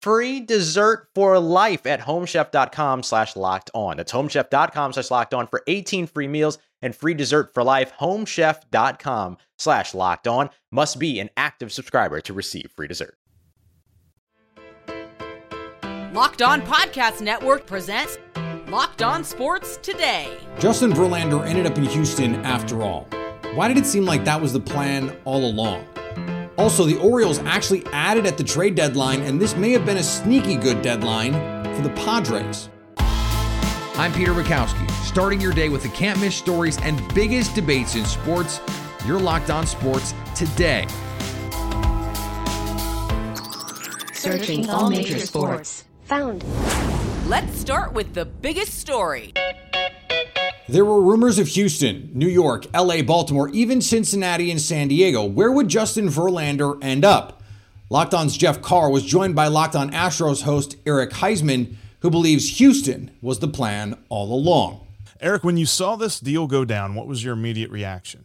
free dessert for life at homechef.com slash locked on. That's homechef.com slash locked on for 18 free meals and free dessert for life. Homechef.com slash locked on must be an active subscriber to receive free dessert. Locked On Podcast Network presents Locked On Sports Today. Justin Verlander ended up in Houston after all. Why did it seem like that was the plan all along? Also, the Orioles actually added at the trade deadline, and this may have been a sneaky good deadline for the Padres. I'm Peter Bukowski, starting your day with the can't miss stories and biggest debates in sports. You're locked on sports today. Searching all major sports. Found. Let's start with the biggest story. There were rumors of Houston, New York, LA, Baltimore, even Cincinnati and San Diego. Where would Justin Verlander end up? Locked On's Jeff Carr was joined by Locked On Astros host Eric Huysman, who believes Houston was the plan all along. Eric, when you saw this deal go down, what was your immediate reaction?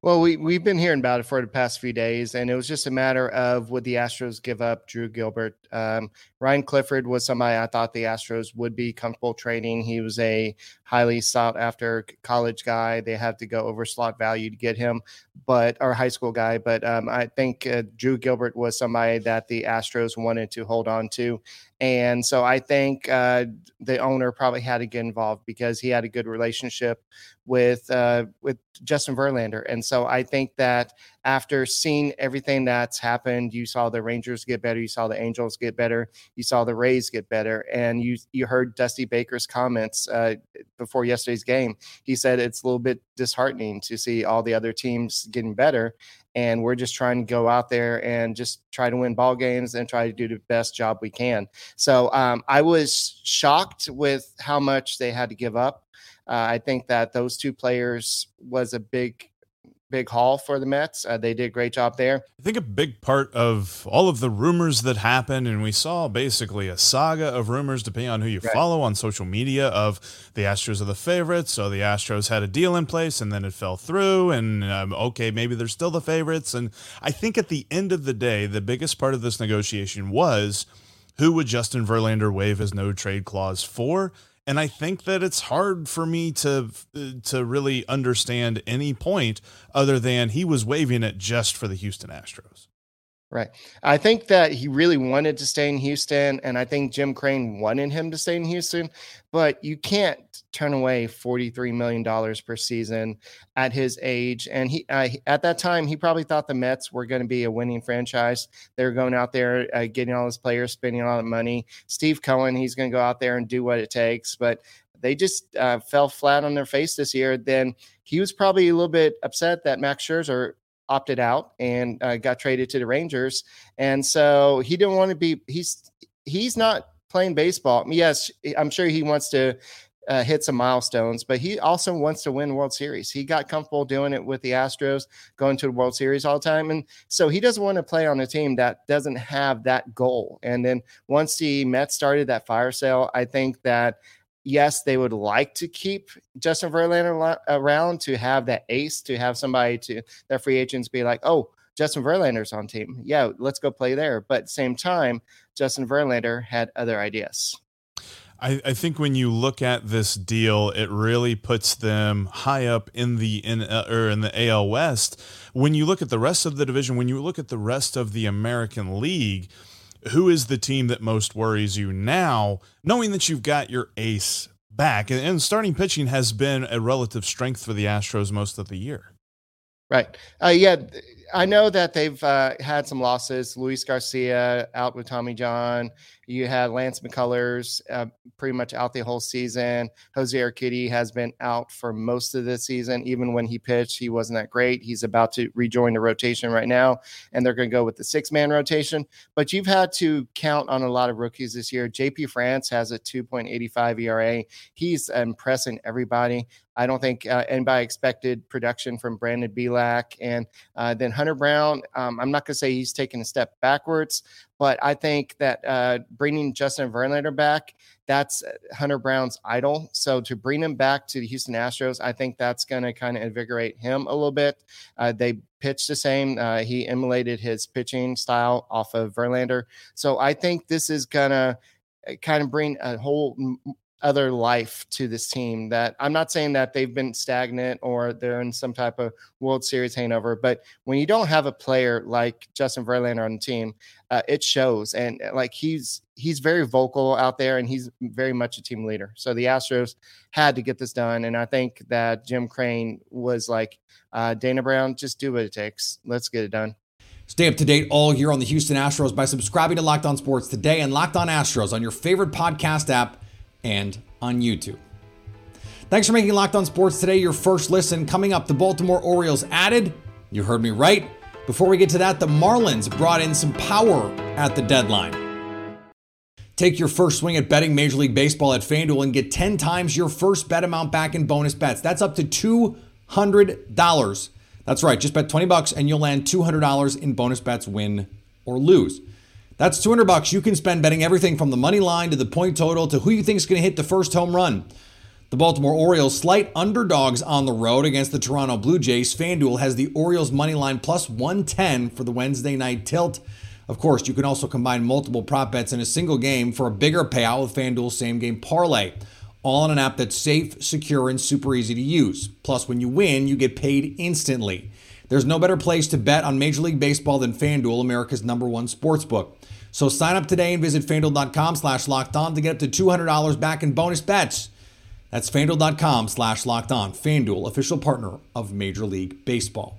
Well, we we've been hearing about it for the past few days, and it was just a matter of would the Astros give up Drew Gilbert? Um, Ryan Clifford was somebody I thought the Astros would be comfortable trading. He was a highly sought after college guy. They had to go over slot value to get him, but our high school guy. But um, I think uh, Drew Gilbert was somebody that the Astros wanted to hold on to, and so I think uh, the owner probably had to get involved because he had a good relationship with uh, with Justin Verlander, and so I think that after seeing everything that's happened, you saw the Rangers get better, you saw the Angels get better, you saw the Rays get better, and you you heard Dusty Baker's comments uh, before yesterday's game. He said it's a little bit disheartening to see all the other teams getting better, and we're just trying to go out there and just try to win ball games and try to do the best job we can. So um, I was shocked with how much they had to give up. Uh, I think that those two players was a big big haul for the Mets. Uh, they did a great job there. I think a big part of all of the rumors that happened, and we saw basically a saga of rumors, depending on who you right. follow on social media, of the Astros are the favorites. So the Astros had a deal in place, and then it fell through. And um, okay, maybe they're still the favorites. And I think at the end of the day, the biggest part of this negotiation was who would Justin Verlander waive his no trade clause for? And I think that it's hard for me to uh, to really understand any point other than he was waving it just for the Houston Astros. Right. I think that he really wanted to stay in Houston, and I think Jim Crane wanted him to stay in Houston, but you can't turn away $43 million per season at his age. And he, uh, at that time, he probably thought the Mets were going to be a winning franchise. They were going out there, uh, getting all his players, spending all the money. Steve Cohen, he's going to go out there and do what it takes. But they just uh, fell flat on their face this year. Then he was probably a little bit upset that Max Scherzer opted out and uh, got traded to the Rangers, and so he didn't want to be. He's he's not playing baseball. Yes, I'm sure he wants to uh, hit some milestones, but he also wants to win World Series. He got comfortable doing it with the Astros, going to the World Series all the time, and so he doesn't want to play on a team that doesn't have that goal. And then once the Mets started that fire sale, I think that yes, they would like to keep Justin Verlander around to have that ace, to have somebody to their free agents be like, oh, Justin Verlander's on team. Yeah, let's go play there. But same time, Justin Verlander had other ideas. I, I, think when you look at this deal, it really puts them high up in the in uh, or in the AL West. When you look at the rest of the division, when you look at the rest of the American League, who is the team that most worries you now, knowing that you've got your ace back and, and starting pitching has been a relative strength for the Astros most of the year. Right. Uh, yeah, I know that they've uh, had some losses. Luis Garcia out with Tommy John. You had Lance McCullers uh, pretty much out the whole season. Jose Urquidy has been out for most of the season. Even when he pitched, he wasn't that great. He's about to rejoin the rotation right now, and they're going to go with the six man rotation. But you've had to count on a lot of rookies this year. JP France has a 2.85 ERA. He's impressing everybody. I don't think uh, anybody expected production from Brandon Bielak. And uh, then Hunter Brown, um, I'm not going to say he's taken a step backwards, but I think that uh, bringing Justin Verlander back, that's uh, Hunter Brown's idol. So to bring him back to the Houston Astros, I think that's going to kind of invigorate him a little bit. Uh, they pitched the same. Uh, he emulated his pitching style off of Verlander. So I think this is going to uh, kind of bring a whole other life to this team that I'm not saying that they've been stagnant or they're in some type of World Series hangover, but when you don't have a player like Justin Verlander on the team, uh, it shows. And uh, like he's he's very vocal out there and he's very much a team leader. So the Astros had to get this done. And I think that Jim Crane was like, uh, Dana Brown, just do what it takes. Let's get it done. Stay up to date all year on the Houston Astros by subscribing to Locked On Sports today and Locked On Astros on your favorite podcast app and on YouTube. Thanks for making Locked On Sports today your first listen. Coming up, the Baltimore Orioles added, you heard me right. Before we get to that, the Marlins brought in some power at the deadline. Take your first swing at betting Major League Baseball at FanDuel and get 10 times your first bet amount back in bonus bets. That's up to $200. That's right, just bet 20 bucks and you'll land $200 in bonus bets, win or lose. That's 200 bucks you can spend betting everything from the money line to the point total to who you think is going to hit the first home run. The Baltimore Orioles slight underdogs on the road against the Toronto Blue Jays. FanDuel has the Orioles money line plus 110 for the Wednesday night tilt. Of course, you can also combine multiple prop bets in a single game for a bigger payout with FanDuel's same game parlay. All on an app that's safe, secure, and super easy to use. Plus, when you win, you get paid instantly. There's no better place to bet on Major League Baseball than FanDuel, America's number one sports book. So sign up today and visit fanduel.com slash locked on to get up to $200 back in bonus bets. That's fanduel.com slash locked on. FanDuel, official partner of Major League Baseball.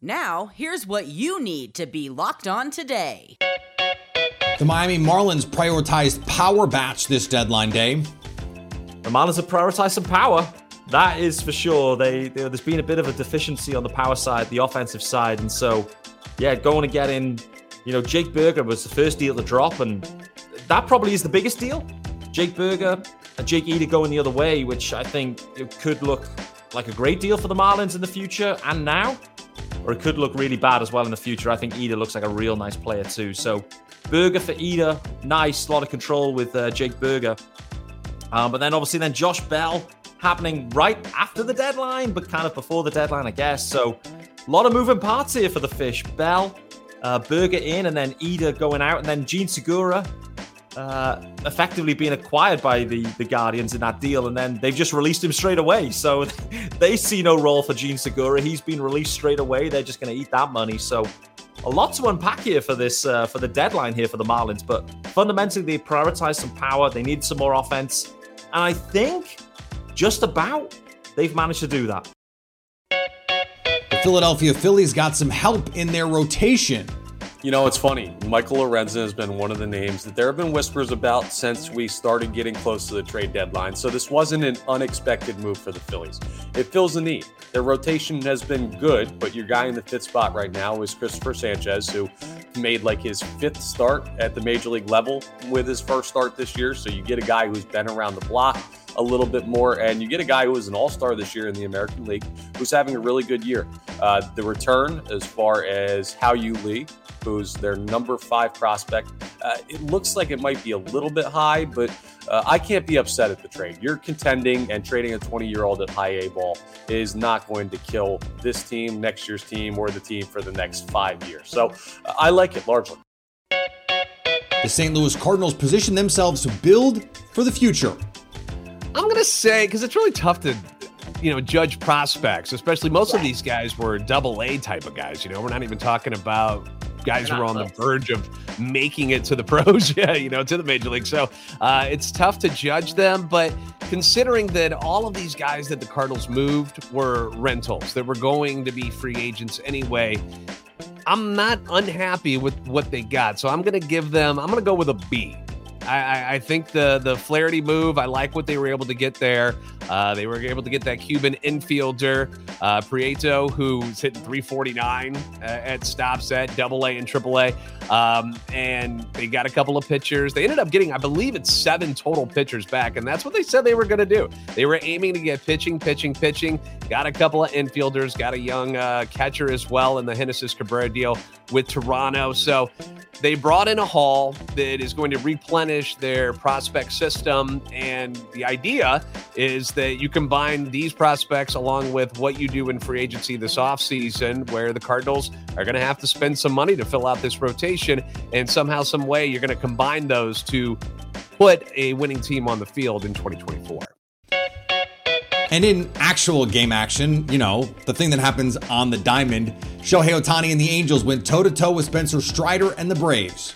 Now, here's what you need to be locked on today. The Miami Marlins prioritized power bats this deadline day. The Marlins have prioritized some power. That is for sure. They, they, there's been a bit of a deficiency on the power side, the offensive side, and so yeah, going to get in. You know, Jake Burger was the first deal to drop, and that probably is the biggest deal. Jake Burger and Jake Eder going the other way, which I think could look like a great deal for the Marlins in the future and now or it could look really bad as well in the future. I think Eder looks like a real nice player too. So Burger for Eder, nice, lot of control with uh, Jake Burger. Um, but then obviously then Josh Bell happening right after the deadline, but kind of before the deadline, I guess. So a lot of moving parts here for the fish. Bell, uh, Burger in, and then Eder going out, and then Jean Segura uh, effectively being acquired by the, the Guardians in that deal, and then they've just released him straight away. So they see no role for Jean Segura. He's been released straight away. They're just going to eat that money. So a lot to unpack here for this uh, for the deadline here for the Marlins. But fundamentally, they prioritize some power. They need some more offense, and I think just about they've managed to do that. The Philadelphia Phillies got some help in their rotation You know, it's funny. Michael Lorenzen has been one of the names that there have been whispers about since we started getting close to the trade deadline. So this wasn't an unexpected move for the Phillies. It fills a need. Their rotation has been good, but your guy in the fifth spot right now is Christopher Sanchez, who made like his fifth start at the major league level with his first start this year. So you get a guy who's been around the block a little bit more. And you get a guy who was an all star this year in the American League who's having a really good year. Uh, the return, as far as Hao-Yu Lee, who's their number five prospect. Uh, it looks like it might be a little bit high, but uh, I can't be upset at the trade. You're contending and trading a 20 year old at high A ball is not going to kill this team, next year's team, or the team for the next five years. So uh, I like it largely. The St. Louis Cardinals position themselves to build for the future. I'm going to say, because it's really tough to you know, judge prospects, especially most of these guys were double A type of guys. You know, we're not even talking about guys who are on the verge of making it to the pros, yeah, you know, to the major league. So uh, it's tough to judge them. But considering that all of these guys that the Cardinals moved were rentals, that were going to be free agents anyway, I'm not unhappy with what they got. So I'm going to give them, I'm going to go with a B. I, I, think the the Flaherty move. I like what they were able to get there. Uh, they were able to get that Cuban infielder uh, Prieto, who's hitting 349 uh, at stops at Double A and Triple A, um, and they got a couple of pitchers. They ended up getting, I believe, it's seven total pitchers back, and that's what they said they were going to do. They were aiming to get pitching, pitching, pitching. Got a couple of infielders, got a young uh, catcher as well in the Genesis Cabrera deal with Toronto. So they brought in a haul that is going to replenish their prospect system. And the idea is that you combine these prospects along with what you do in free agency this offseason, where the Cardinals are going to have to spend some money to fill out this rotation. And somehow, some way, you're going to combine those to put a winning team on the field in 2024. And in actual game action, you know, the thing that happens on the diamond, Shohei Ohtani and the Angels went toe to toe with Spencer Strider and the Braves.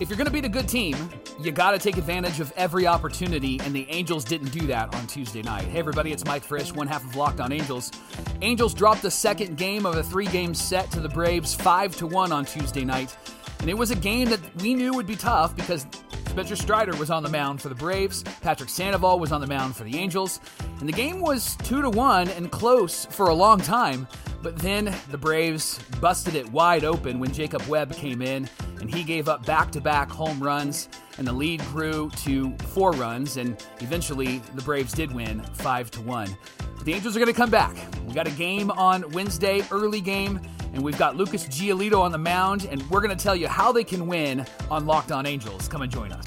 If you're going to beat a good team, you got to take advantage of every opportunity, and the Angels didn't do that on Tuesday night. Hey, everybody, it's Mike Frisch, one half of Locked On Angels. Angels dropped the second game of a three game set to the Braves 5 to 1 on Tuesday night. And it was a game that we knew would be tough because Spencer Strider was on the mound for the Braves. Patrick Sandoval was on the mound for the Angels. And the game was 2 to 1 and close for a long time. But then the Braves busted it wide open when Jacob Webb came in and he gave up back to back home runs. And the lead grew to four runs. And eventually the Braves did win 5 to 1. The Angels are going to come back. We got a game on Wednesday, early game and we've got Lucas Giolito on the mound, and we're going to tell you how they can win on Locked On Angels. Come and join us.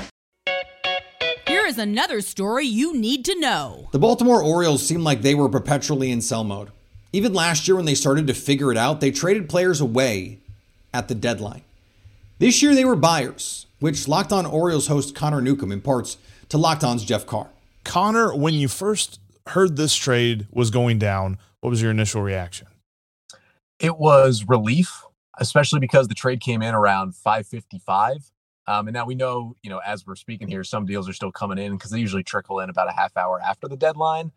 Here is another story you need to know. The Baltimore Orioles seem like they were perpetually in sell mode. Even last year, when they started to figure it out, they traded players away at the deadline. This year, they were buyers, which Locked On Orioles host Connor Newcomb imparts to Locked On's Jeff Carr. Connor, when you first heard this trade was going down, what was your initial reaction? it was relief, especially because the trade came in around 555. Um, and now we know, you know, as we're speaking here, some deals are still coming in because they usually trickle in about a half hour after the deadline.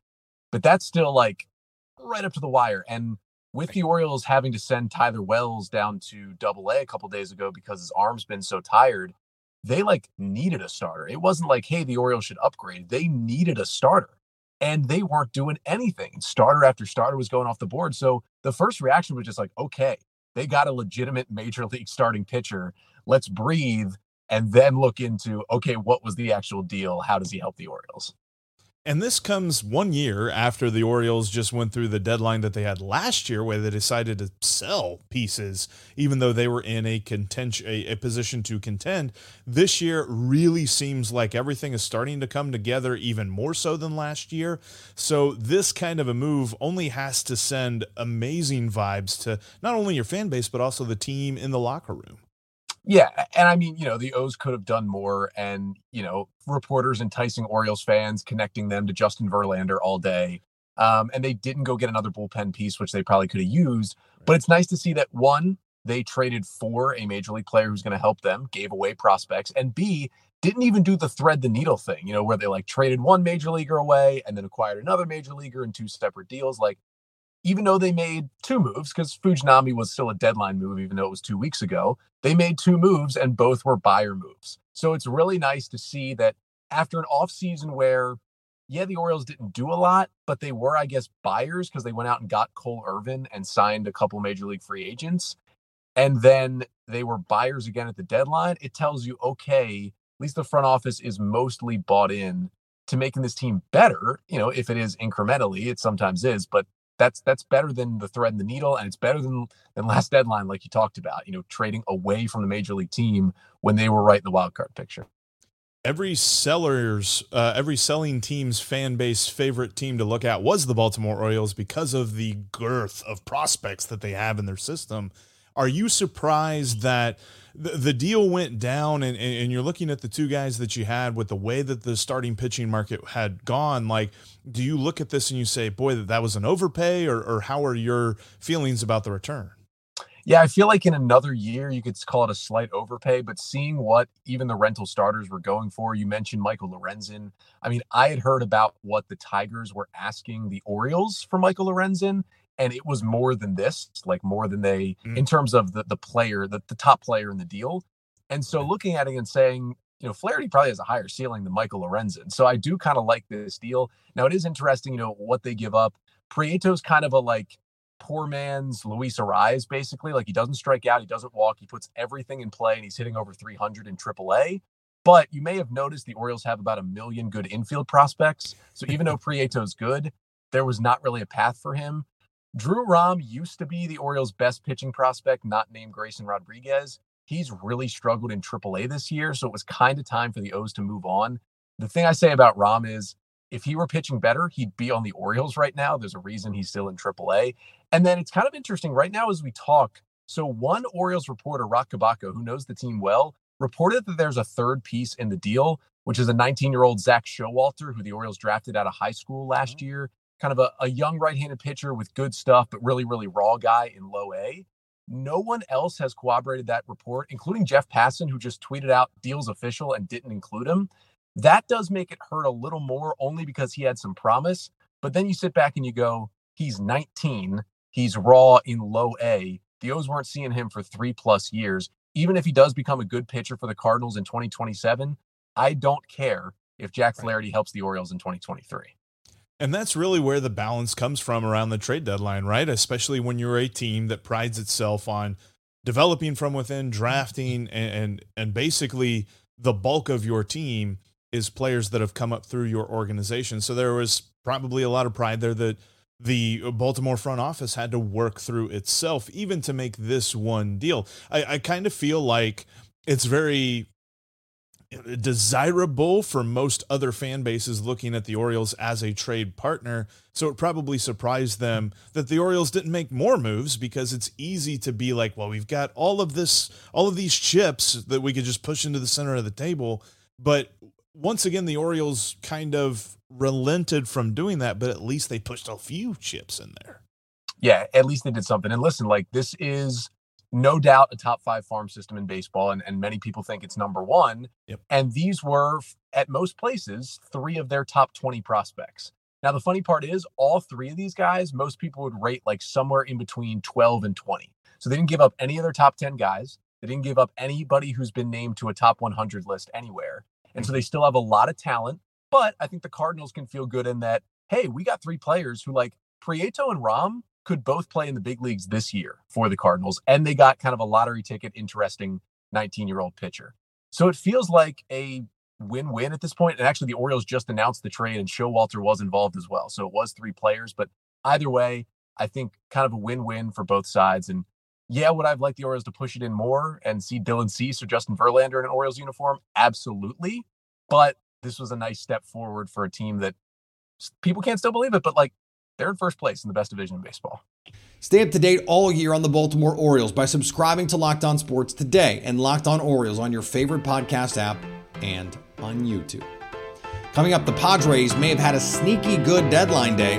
But that's still like right up to the wire. And with the Orioles having to send Tyler Wells down to double A a couple days ago because his arm's been so tired, they like needed a starter. It wasn't like, hey, the Orioles should upgrade. They needed a starter and they weren't doing anything. Starter after starter was going off the board. So the first reaction was just like, okay, they got a legitimate major league starting pitcher. Let's breathe and then look into, okay, what was the actual deal? How does he help the Orioles? And this comes one year after the Orioles just went through the deadline that they had last year, where they decided to sell pieces, even though they were in a contention, a, a, position to contend. This year really seems like everything is starting to come together, even more so than last year. So this kind of a move only has to send amazing vibes to not only your fan base but also the team in the locker room. Yeah, and I mean, you know, the O's could have done more, and you know, reporters enticing Orioles fans, connecting them to Justin Verlander all day, um, and they didn't go get another bullpen piece, which they probably could have used. But it's nice to see that one, they traded for a major league player who's going to help them, gave away prospects, and B, didn't even do the thread the needle thing, you know, where they like traded one major leaguer away and then acquired another major leaguer in two separate deals. Like even though they made two moves, because Fujinami was still a deadline move, even though it was two weeks ago, they made two moves and both were buyer moves. So it's really nice to see that after an offseason where, yeah, the Orioles didn't do a lot, but they were, I guess, buyers because they went out and got Cole Irvin and signed a couple major league free agents. And then they were buyers again at the deadline. It tells you, okay, at least the front office is mostly bought in to making this team better. You know, if it is incrementally, it sometimes is, but that's that's better than the thread and the needle, and it's better than than last deadline, like you talked about. You know, trading away from the major league team when they were right in the wild card picture. Every seller's, uh, every selling team's fan base favorite team to look at was the Baltimore Orioles because of the girth of prospects that they have in their system. Are you surprised that the, deal went down and, and you're looking at the two guys that you had with the way that the starting pitching market had gone? Like, do you look at this and you say, boy, that, that was an overpay, or, or how are your feelings about the return? Yeah, I feel like in another year you could call it a slight overpay, but seeing what even the rental starters were going for, you mentioned Michael Lorenzen. I mean, I had heard about what the Tigers were asking the Orioles for Michael Lorenzen, and it was more than this, like more than they mm. in terms of the the player, the, the top player in the deal. And so looking at it and saying, you know, Flaherty probably has a higher ceiling than Michael Lorenzen. So I do kind of like this deal. Now it is interesting, you know, what they give up. Prieto's kind of a like poor man's Luis Arraez, basically. Like he doesn't strike out, he doesn't walk, he puts everything in play, and he's hitting over 300 in AAA. But you may have noticed the Orioles have about a million good infield prospects. So even though Prieto's good, there was not really a path for him. Drew Rom used to be the Orioles' best pitching prospect, not named Grayson Rodriguez. He's really struggled in AAA this year, so it was kind of time for the O's to move on. The thing I say about Rom is if he were pitching better, he'd be on the Orioles right now. There's a reason he's still in AAA. And then it's kind of interesting right now as we talk. So, one Orioles reporter, Roch Kubatko, who knows the team well, reported that there's a third piece in the deal, which is a 19 year old Zach Showalter, who the Orioles drafted out of high school last mm-hmm. year kind of a, a young right-handed pitcher with good stuff, but really, really raw guy in low A. No one else has corroborated that report, including Jeff Passan, who just tweeted out deals official and didn't include him. That does make it hurt a little more, only because he had some promise. But then you sit back and you go, he's 19, he's raw in low A. The O's weren't seeing him for three plus years. Even if he does become a good pitcher for the Cardinals in 2027, I don't care if Jack Flaherty helps the Orioles in 2023. And that's really where the balance comes from around the trade deadline, right? Especially when you're a team that prides itself on developing from within, drafting, and and, and basically the bulk of your team is players that have come up through your organization. So there was probably a lot of pride there that the Baltimore front office had to work through itself, even to make this one deal. I, I kind of feel like it's very desirable for most other fan bases looking at the Orioles as a trade partner. So it probably surprised them that the Orioles didn't make more moves because it's easy to be like, well, we've got all of this, all of these chips that we could just push into the center of the table. But once again, the Orioles kind of relented from doing that, but at least they pushed a few chips in there. Yeah, at least they did something. And listen, like this is no doubt a top five farm system in baseball, and, and many people think it's number one. Yep. And these were, at most places, three of their top 20 prospects. Now, the funny part is, all three of these guys, most people would rate like somewhere in between 12 and 20. So they didn't give up any of their top 10 guys. They didn't give up anybody who's been named to a top 100 list anywhere. And so mm-hmm. they still have a lot of talent. But I think the Cardinals can feel good in that, hey, we got three players who, like Prieto and Rom, could both play in the big leagues this year for the Cardinals, and they got kind of a lottery ticket, interesting 19 year old pitcher. So it feels like a win win at this point. And actually, the Orioles just announced the trade, and Showalter was involved as well. So it was three players. But either way, I think kind of a win win for both sides. And yeah, would I've liked the Orioles to push it in more and see Dylan Cease or Justin Verlander in an Orioles uniform? Absolutely. But this was a nice step forward for a team that people can't still believe it, but like they're in first place in the best division in baseball. Stay up to date all year on the Baltimore Orioles by subscribing to Locked On Sports today and Locked On Orioles on your favorite podcast app and on YouTube. Coming up, the Padres may have had a sneaky good deadline day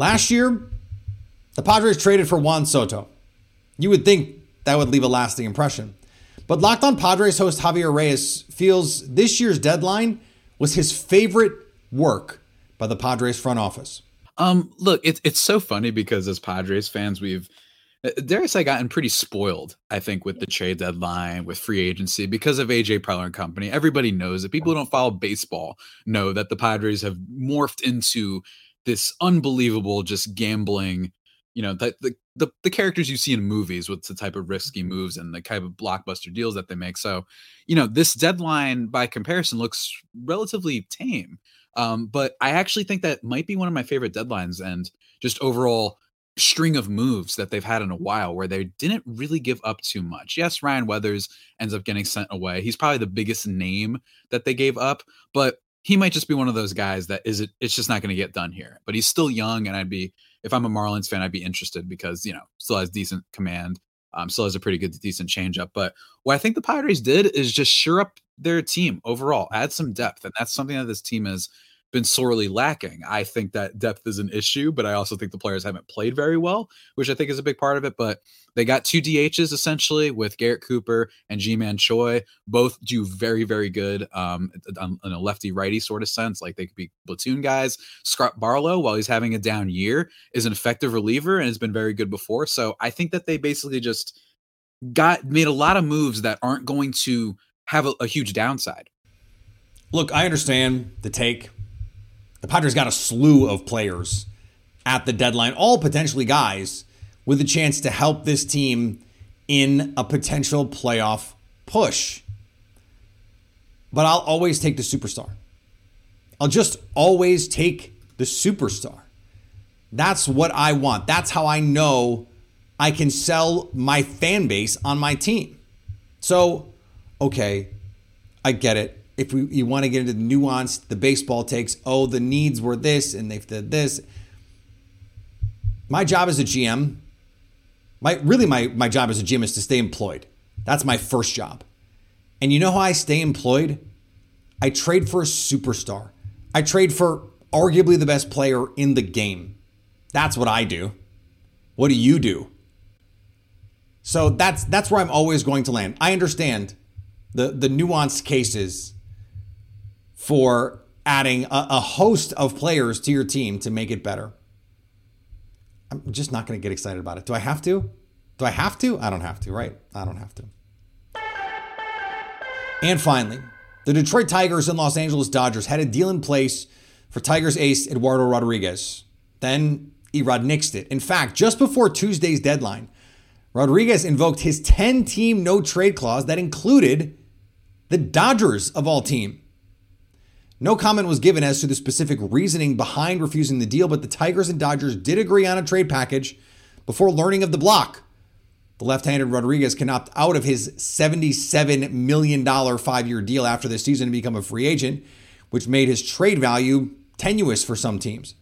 Last year, the Padres traded for Juan Soto. You would think that would leave a lasting impression. But Locked On Padres host Javier Reyes feels this year's deadline was his favorite work by the Padres front office. Um, look, it's it's so funny because as Padres fans, we've dare I say gotten pretty spoiled, I think, with the trade deadline, with free agency, because of AJ Preller and company. Everybody knows that people who don't follow baseball know that the Padres have morphed into this unbelievable just gambling you know the, the, the the characters you see in movies with the type of risky moves and the type of blockbuster deals that they make. So you know this deadline by comparison looks relatively tame um, but i actually think that might be one of my favorite deadlines and just overall string of moves that they've had in a while where they didn't really give up too much. Yes ryan weathers ends up getting sent away. He's probably the biggest name that they gave up but he might just be one of those guys that is it it's just not going to get done here. But he's still young, and I'd be if I'm a Marlins fan, I'd be interested because you know still has decent command, um, still has a pretty good decent changeup. But what I think the Padres did is just sure up their team overall, add some depth, and that's something that this team has been sorely lacking. I think that depth is an issue, but I also think the players haven't played very well, which I think is a big part of it. But they got two DHs essentially with Garrett Cooper and Ji-Man Choi. Both do very, very good um, in a lefty righty sort of sense. Like they could be platoon guys. Scott Barlow, while he's having a down year, is an effective reliever and has been very good before. So I think that they basically just got made a lot of moves that aren't going to have a, a huge downside. Look, I understand the take the Padres got a slew of players at the deadline, all potentially guys with a chance to help this team in a potential playoff push. But I'll always take the superstar. I'll just always take the superstar. That's what I want. That's how I know I can sell my fan base on my team. So, okay, I get it if we, you want to get into the nuance, the baseball takes, oh, the needs were this and they've did this. My job as a GM, my really my, my job as a GM is to stay employed. That's my first job. And you know how I stay employed? I trade for a superstar. I trade for arguably the best player in the game. That's what I do. What do you do? So that's that's where I'm always going to land. I understand the the nuanced cases for adding a, a host of players to your team to make it better. I'm just not going to get excited about it. Do I have to? Do I have to? I don't have to, right? I don't have to. And finally, the Detroit Tigers and Los Angeles Dodgers had a deal in place for Tigers ace Eduardo Rodriguez. Then Erod nixed it. In fact, just before Tuesday's deadline, Rodriguez invoked his 10 team no trade clause that included the Dodgers of all team. No comment was given as to the specific reasoning behind refusing the deal, but the Tigers and Dodgers did agree on a trade package before learning of the block. The left handed Rodriguez can opt out of his $77 million five year deal after this season to become a free agent, which made his trade value tenuous for some teams.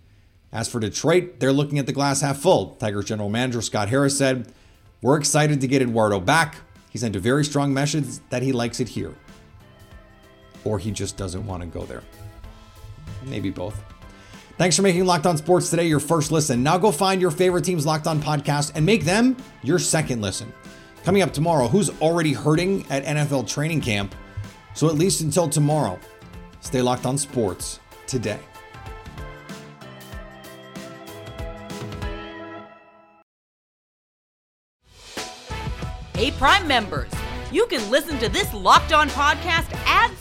As for Detroit, they're looking at the glass half full. Tigers general manager Scott Harris said, We're excited to get Eduardo back. He sent a very strong message that he likes it here or he just doesn't want to go there. Maybe both. Thanks for making Locked On Sports today your first listen. Now go find your favorite team's Locked On podcast and make them your second listen. Coming up tomorrow, who's already hurting at NFL training camp? So at least until tomorrow, stay locked on sports today. Hey, Prime members you can listen to this Locked On podcast ad